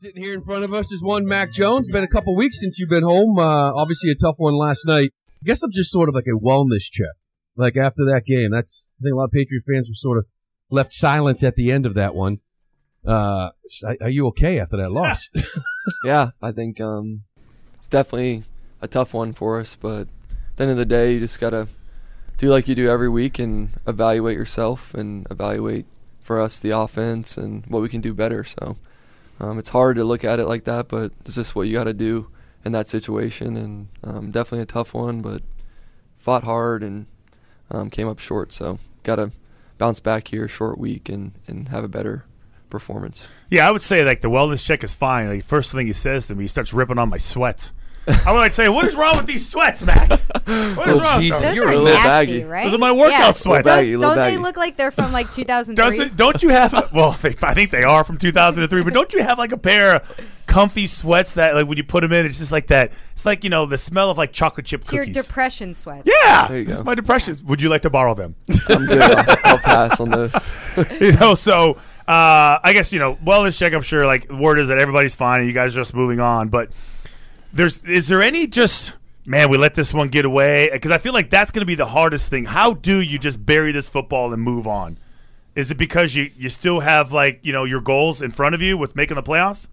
Sitting here in front of us is one Mac Jones. Been a couple weeks since you've been home. Uh, obviously, a tough one last night. I guess I'm just sort of like a wellness check. Like after that game, that's I think a lot of Patriot fans were sort of left silent at the end of that one. Uh, are you okay after that loss? yeah, I think um, it's definitely a tough one for us. But at the end of the day, you just gotta do like you do every week and evaluate yourself and evaluate for us the offense and what we can do better. So um, it's hard to look at it like that, but it's just what you got to do in that situation, and um, definitely a tough one. But fought hard and um, came up short, so got to bounce back here, short week, and and have a better performance. Yeah, I would say like the wellness check is fine. Like first thing he says to me, he starts ripping on my sweats. I would like say, what is wrong with these sweats, Mac? What is Oh, wrong? Jesus. with Those those? You're are a little nasty, baggy. right? Those are my workout yeah. sweats. Little baggy, Don't, little don't they look like they're from like 2003? Doesn't don't you have? A, Well, they, I think they are from 2003, but don't you have like a pair of comfy sweats that like when you put them in, it's just like that. It's like you know the smell of like chocolate chip cookies. It's your cookies. depression sweats. yeah, There it's my depression. Would you like to borrow them? I'm good. I'll, I'll pass on those. you know, so uh, I guess you know Well, wellness check. I'm sure like word is that everybody's fine and you guys are just moving on. But there's is there any just man we let this one get away because I feel like that's going to be the hardest thing. How do you just bury this football and move on? Is it because you you still have like you know your goals in front of you with making the playoffs?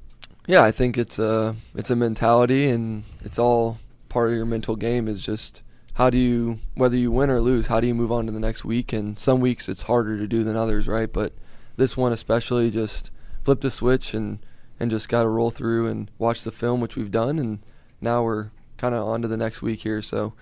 Yeah, I think it's a it's a mentality, and it's all part of your mental game. Is just how do you whether you win or lose, how do you move on to the next week? And some weeks it's harder to do than others, right? But this one especially, just flip the switch and and just got to roll through and watch the film, which we've done, and now we're kind of on to the next week here. So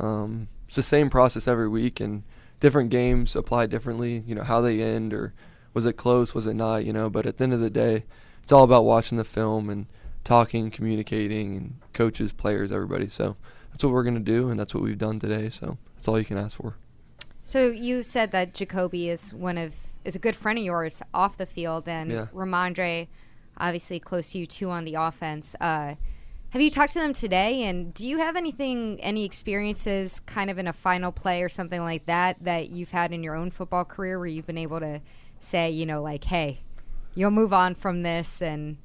um, it's the same process every week, and different games apply differently. You know how they end, or was it close, was it not? You know, but at the end of the day it's all about watching the film and talking, communicating, and coaches, players, everybody. So that's what we're gonna do, and that's what we've done today. So that's all you can ask for. So you said that Jacoby is one of is a good friend of yours off the field, and Yeah. Rhamondre, obviously close to you too on the offense. Uh, have you talked to them today? And do you have anything, any experiences, kind of in a final play or something like that, that you've had in your own football career where you've been able to say, you know, like, hey, you'll move on from this and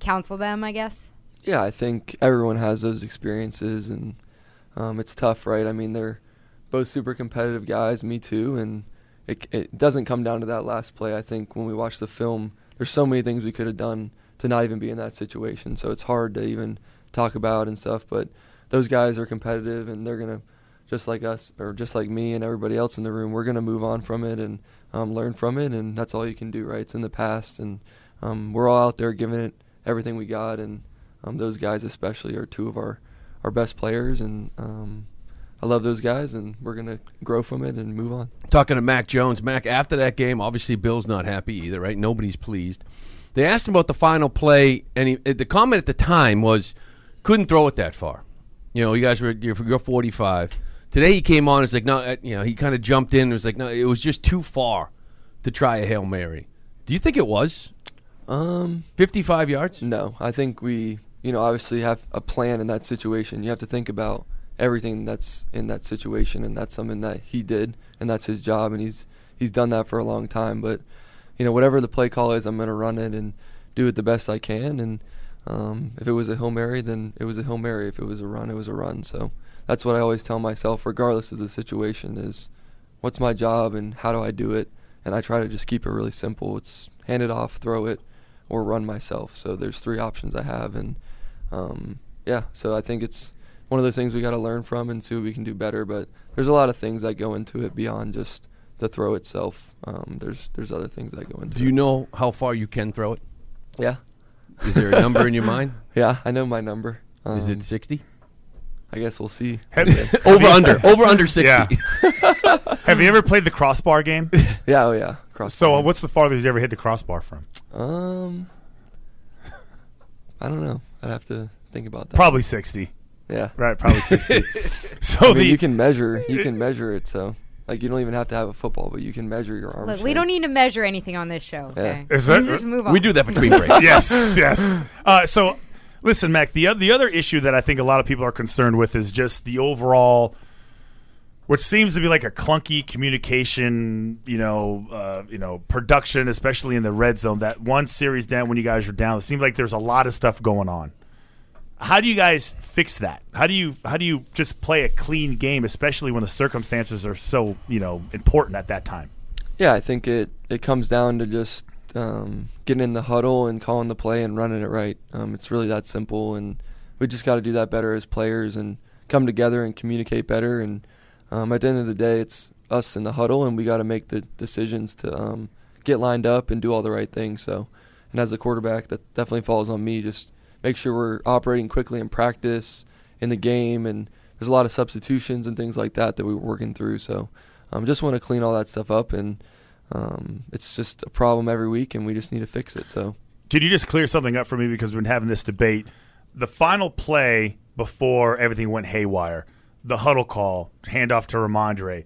counsel them? I guess. Yeah, I think everyone has those experiences, and um, it's tough, right? I mean, they're both super competitive guys, me too, and it, it doesn't come down to that last play. I think when we watch the film, there's so many things we could have done to not even be in that situation. So it's hard to even talk about and stuff. But those guys are competitive, and they're gonna just like us, or just like me and everybody else in the room. We're gonna move on from it and um, learn from it, and that's all you can do, right? It's in the past, and um, we're all out there giving it everything we got, and um, those guys especially are two of our our best players, and um, I love those guys, and we're gonna grow from it and move on. Talking to Mac Jones. Mac, after that game, obviously Bill's not happy either, right? Nobody's pleased. They asked him about the final play, and he, the comment at the time was, couldn't throw it that far. You know, you guys were you're, you're 45. Today he came on. It's like no, uh, you know, he kind of jumped in. and was like no, it was just too far to try a hail mary. Do you think it was Um, 55 yards? no, I think we, you know, obviously have a plan in that situation. You have to think about everything that's in that situation, and that's something that he did, and that's his job, and he's he's done that for a long time. But you know, whatever the play call is, I'm gonna run it and do it the best I can. And um, if it was a hail mary, then it was a hail mary. If it was a run, it was a run. So that's what I always tell myself, regardless of the situation, is what's my job and how do I do it. And I try to just keep it really simple. It's hand it off, throw it, or run myself. So there's three options I have, and um, yeah. So I think it's one of those things we got to learn from and see what we can do better. But there's a lot of things that go into it beyond just the throw itself. Um, there's there's other things that go into it. Do you it. know how far you can throw it? Yeah, Is there a number in your mind? yeah. I know my number. Um, Is it 60? I guess we'll see. Have, Over under. Over under 60. Yeah. have you ever played the crossbar game? Yeah. Oh yeah. Cross. So uh, what's the farthest you ever hit the crossbar from? Um. I don't know. I'd have to think about that. Probably 60. Yeah. Right, probably 60. so I mean, the you can measure. You can measure it. So, like, you don't even have to have a football, but you can measure your arm. Look, we don't need to measure anything on this show. Okay, Is that- just move on. We do that between breaks. yes, yes. Uh, so, listen, Mac. The the other issue that I think a lot of people are concerned with is just the overall which seems to be like a clunky communication, you know, uh, you know, production, especially in the red zone. That one series down when you guys were down, it seemed like there's a lot of stuff going on. How do you guys fix that? How do you how do you just play a clean game, especially when the circumstances are so you know important at that time? Yeah, I think it it comes down to just um, getting in the huddle and calling the play and running it right. Um, it's really that simple, and we just got to do that better as players and come together and communicate better. And um, at the end of the day, it's us in the huddle, and we got to make the decisions to um, get lined up and do all the right things. So, and as a quarterback, that definitely falls on me. Just make sure we're operating quickly in practice, in the game, and there's a lot of substitutions and things like that that we are working through. So, um, just want to clean all that stuff up, and um, it's just a problem every week, and we just need to fix it. So, can you just clear something up for me because we've been having this debate? The final play before everything went haywire, the huddle call, handoff to Rhamondre.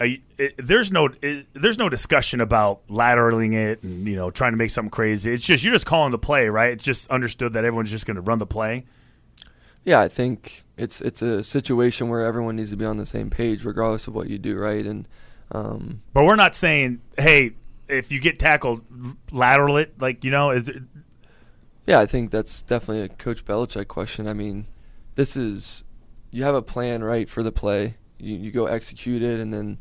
It, there's no it, there's no discussion about lateraling it and you know trying to make something crazy. It's just you're just calling the play, right? It's just understood that everyone's just going to run the play. Yeah, I think it's it's a situation where everyone needs to be on the same page, regardless of what you do, right? And um, but we're not saying, hey, if you get tackled, lateral it, like you know. It, yeah, I think that's definitely a Coach Belichick question. I mean, this is you have a plan right for the play. You you go execute it, and then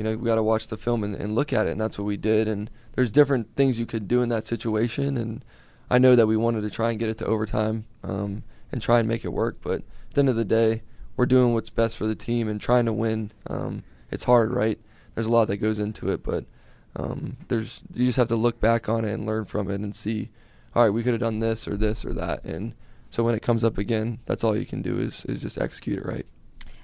you know we got to watch the film and, and look at it, and that's what we did. And there's different things you could do in that situation, and I know that we wanted to try and get it to overtime um, and try and make it work. But at the end of the day, we're doing what's best for the team and trying to win. Um, it's hard, right? There's a lot that goes into it, but um, there's you just have to look back on it and learn from it and see, all right, we could have done this or this or that, and so when it comes up again, that's all you can do is is just execute it right.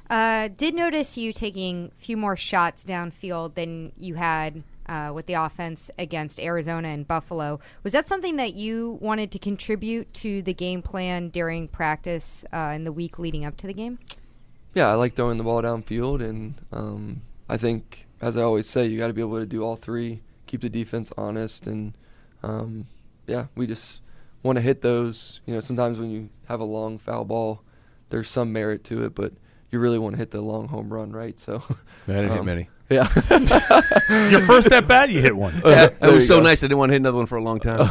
Uh, did notice you taking a few more shots downfield than you had uh, with the offense against Arizona and Buffalo. Was that something that you wanted to contribute to the game plan during practice uh, in the week leading up to the game? Yeah, I like throwing the ball downfield, and um, I think, as I always say, you got to be able to do all three, keep the defense honest, and um, yeah, we just want to hit those. You know, sometimes when you have a long foul ball, there's some merit to it, but you really want to hit the long home run, right? So I didn't um, hit many. Yeah. Your first at bat, you hit one. Yeah, it was so go. nice. I didn't want to hit another one for a long time.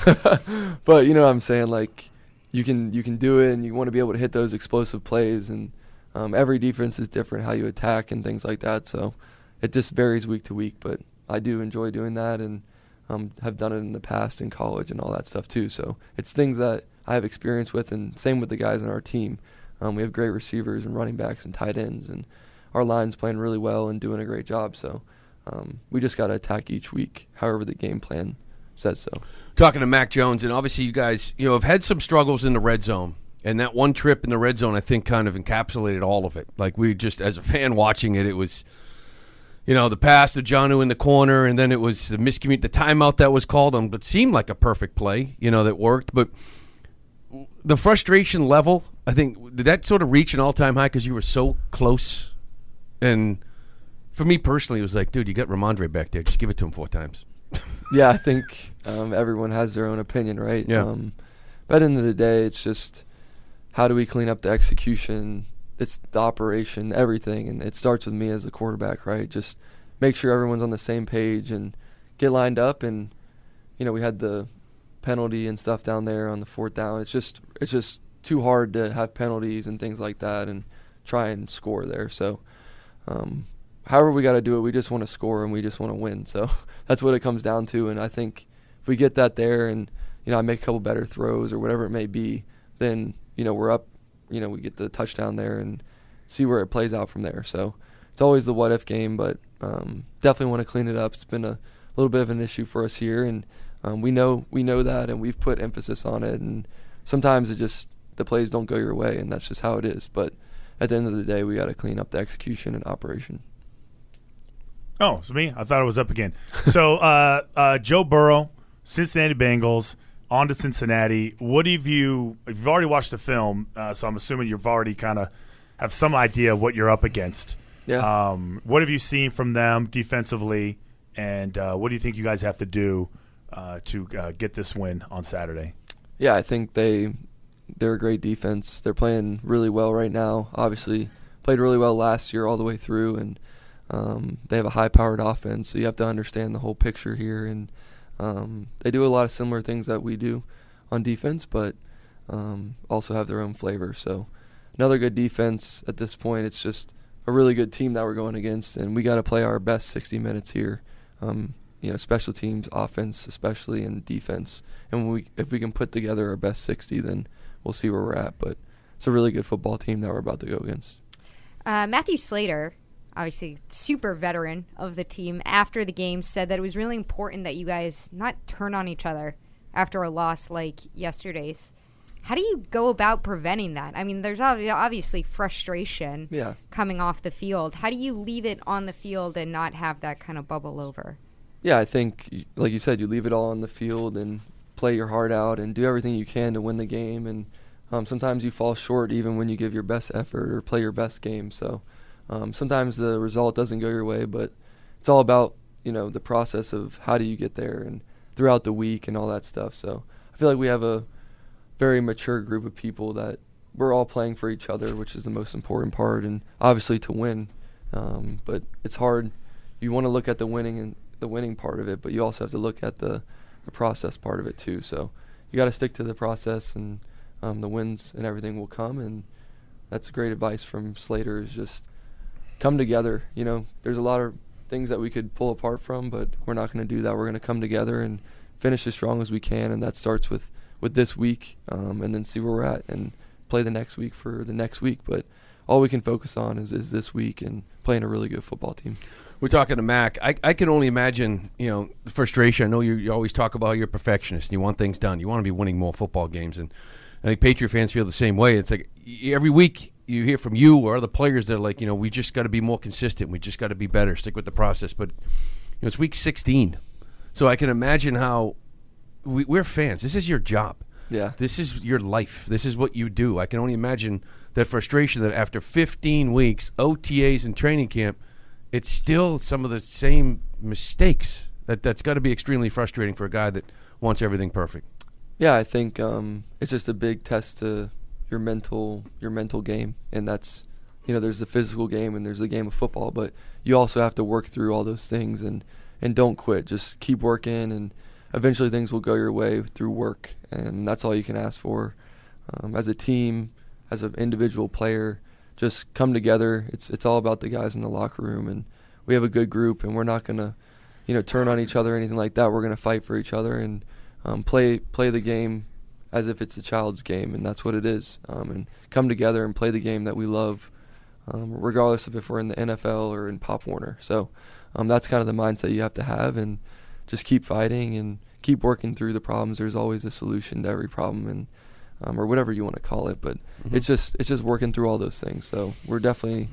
but you know what I'm saying? Like, you can you can do it, and you want to be able to hit those explosive plays. And um, every defense is different, how you attack and things like that. So it just varies week to week. But I do enjoy doing that, and um, have done it in the past in college and all that stuff too. So it's things that I have experience with, and same with the guys on our team. Um, we have great receivers and running backs and tight ends, and our line's playing really well and doing a great job. So um, we just got to attack each week, however the game plan says so. Talking to Mac Jones, and obviously you guys, you know, have had some struggles in the red zone. And that one trip in the red zone, I think, kind of encapsulated all of it. Like we just, as a fan watching it, it was you know, the pass to Jonnu in the corner, and then it was the miscommute, the timeout that was called on, but seemed like a perfect play, you know, that worked. But the frustration level, I think, did that sort of reach an all time high because you were so close? And for me personally, it was like, dude, you got Rhamondre back there. Just give it to him four times. yeah, I think um, everyone has their own opinion, right? Yeah. Um, but at the end of the day, it's just how do we clean up the execution it's the operation, everything, and it starts with me as a quarterback, right? Just make sure everyone's on the same page and get lined up. And you know, we had the penalty and stuff down there on the fourth down. It's just it's just too hard to have penalties and things like that and try and score there. So, um, however we got to do it, we just want to score and we just want to win. So that's what it comes down to. And I think if we get that there and you know I make a couple better throws or whatever it may be, then you know we're up you know we get the touchdown there and see where it plays out from there. So it's always the what if game, but um, definitely want to clean it up. It's been a little bit of an issue for us here, and um, we know we know that, and we've put emphasis on it. And sometimes it just the plays don't go your way, and that's just how it is. But at the end of the day, we got to clean up the execution and operation. Oh, it's me. I thought it was up again. so uh, uh, Joe Burrow, Cincinnati Bengals on to Cincinnati. What have you? If you've already watched the film, uh, so I'm assuming you've already kind of have some idea what you're up against. Yeah. Um, what have you seen from them defensively, and uh, what do you think you guys have to do uh, to uh, get this win on Saturday? Yeah, I think they they're a great defense. They're playing really well right now. Obviously, played really well last year all the way through, and Um, they have a high-powered offense, so you have to understand the whole picture here. And um, they do a lot of similar things that we do on defense, but um, also have their own flavor. So another good defense at this point. It's just a really good team that we're going against, and we got to play our best 60 minutes here. Um, you know, special teams, offense, especially, and defense. And we, if we can put together our best 60, then we'll see where we're at. But it's a really good football team that we're about to go against. Uh, Matthew Slater, obviously super veteran of the team, after the game said that it was really important that you guys not turn on each other after a loss like yesterday's. How do you go about preventing that? I mean, there's obvi- obviously frustration Yeah. coming off the field. How do you leave it on the field and not have that kind of bubble over? Yeah, I think, y- like you said, you leave it all on the field and play your heart out and do everything you can to win the game. And um, sometimes you fall short even when you give your best effort or play your best game. So um, sometimes the result doesn't go your way, but it's all about you know the process of how do you get there and throughout the week and all that stuff. So I feel like we have a very mature group of people that we're all playing for each other, which is the most important part, and obviously to win. Um, but it's hard. You want to look at the winning and the winning part of it, but you also have to look at the, the process part of it too. So you got to stick to the process, and um, the wins and everything will come. And that's great advice from Slater. Is just come together. You know, there's a lot of things that we could pull apart from, but we're not going to do that. We're going to come together and finish as strong as we can, and that starts with with this week, um, and then see where we're at and play the next week for the next week. But all we can focus on is, is this week and playing a really good football team. We're talking to Mac. I, I can only imagine, you know, the frustration. I know you, you always talk about you're a perfectionist and you want things done. You want to be winning more football games. And I think Patriot fans feel the same way. It's like every week you hear from you or other players that are like, you know, we just got to be more consistent. We just got to be better, stick with the process. But, you know, it's week 16. So I can imagine how we, we're fans. This is your job. Yeah. This is your life. This is what you do. I can only imagine that frustration that after 15 weeks, OTAs and training camp, it's still some of the same mistakes. That that's got to be extremely frustrating for a guy that wants everything perfect. Yeah, I think um, it's just a big test to your mental your mental game, and that's you know there's the physical game and there's the game of football, but you also have to work through all those things and and don't quit. Just keep working, and eventually things will go your way through work, and that's all you can ask for. Um, as a team, as an individual player, just come together. It's it's all about the guys in the locker room, and we have a good group, and we're not gonna you know turn on each other or anything like that. We're gonna fight for each other and um, play play the game as if it's a child's game, and that's what it is. Um, and come together and play the game that we love, um, regardless of if we're in the NFL or in Pop Warner. So um, that's kind of the mindset you have to have, and just keep fighting and keep working through the problems. There's always a solution to every problem, and um, or whatever you want to call it. But it's just it's just working through all those things. So we're definitely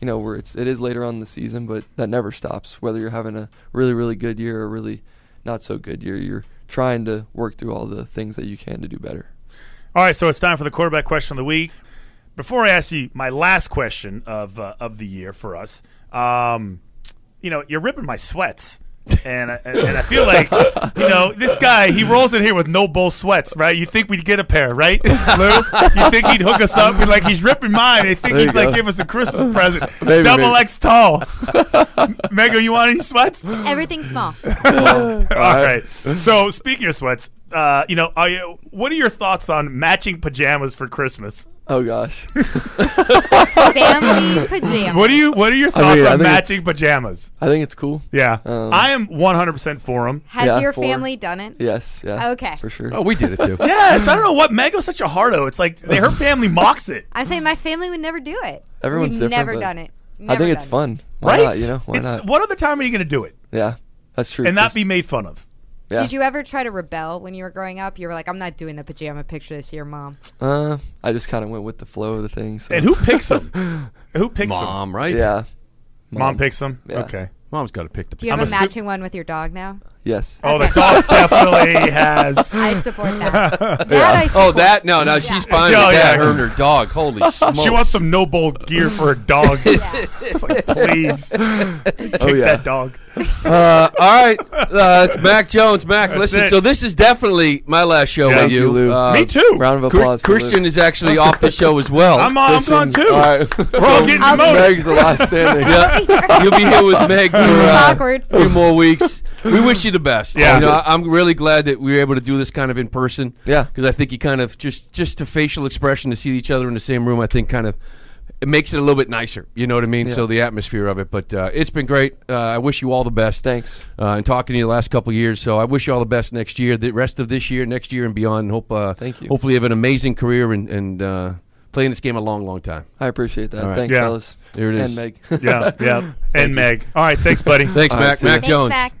you know, where it's it is later on in the season, but that never stops. Whether you're having a really really good year or really not so good year, you're trying to work through all the things that you can to do better. All right, so it's time for the quarterback question of the week. Before I ask you my last question of uh, of the year for us, um, you know, you're ripping my sweats. And I, and, and I feel like you know this guy. He rolls in here with no bull sweats, right? You think we'd get a pair, right, Lou? You think he'd hook us up? Be like he's ripping mine. I think he'd like go. give us a Christmas present, Maybe, double maybe. X tall. Mego, you want any sweats? Everything small. All right. So speaking of sweats, uh, you know, are you, what are your thoughts on matching pajamas for Christmas? Oh gosh, Family pajamas. What do you What are your I thoughts mean, I on think matching pajamas? I think it's cool. Yeah, Um, I am 100 percent for them. Has Yeah, your for- family done it? Yes, yeah, Okay. for sure. Oh, we did it too. Yes, I don't know what Meg Mego's such a hardo. It's like they, her family mocks it, I'm saying my family would never do it. Everyone's We've different, never but done it. I Never think it's done it. fun. Why right? not? You know, why it's, not? What other time are you going to do it Yeah, that's true. and not Just- be made fun of? Yeah. Did you ever try to rebel when you were growing up? You were like, I'm not doing the pajama picture this year, mom. Uh, I just kind of went with the flow of the thing. So. And who picks them? who picks them? Mom, right? Yeah. Mom picks them. Yeah. Okay. Mom's got to pick the. Do you I'm have a assu- matching one with your dog now? Yes. Oh, the dog definitely has. I support that. that I Oh, that no, no, she's fine Yeah, with yeah, that. Her 'cause- and her dog. Holy smokes! She wants some no bowl gear for her dog. Yeah. It's like, please, kick Oh, yeah. that dog. Uh, all right, uh, it's Mac Jones. Mac, listen. it. So this is definitely my last show Yeah. with Thank you, Lou. Uh, Me too. Round of Chris- applause. for Christian Lou. is actually off the show as well. I'm on. I'm gone Christian- too. All right. We're all getting I'll be- promoted. Meg's the last standing. Yeah, you'll be here with Meg for This is uh, awkward. a few more weeks. We wish you the best. Yeah. you know, I- I'm really glad that we were able to do this kind of in person. Yeah. because I think you kind of just just the facial expression to see each other in the same room. I think kind of it makes it a little bit nicer. You know what I mean? Yeah. So the atmosphere of it. But uh, it's been great. Uh, I wish you all the best. Thanks. Uh, and talking to you the last couple of years. So I wish you all the best next year, the rest of this year, next year, and beyond. And hope uh, Thank you. Hopefully, you have an amazing career and and uh, playing this game a long, long time. I appreciate that. All right. Thanks, Yeah. fellas. There it is. And Meg. Yeah, yeah. And Meg. All right, thanks, buddy. Thanks, Mac. see ya. Mac Thanks, Jones. Mac.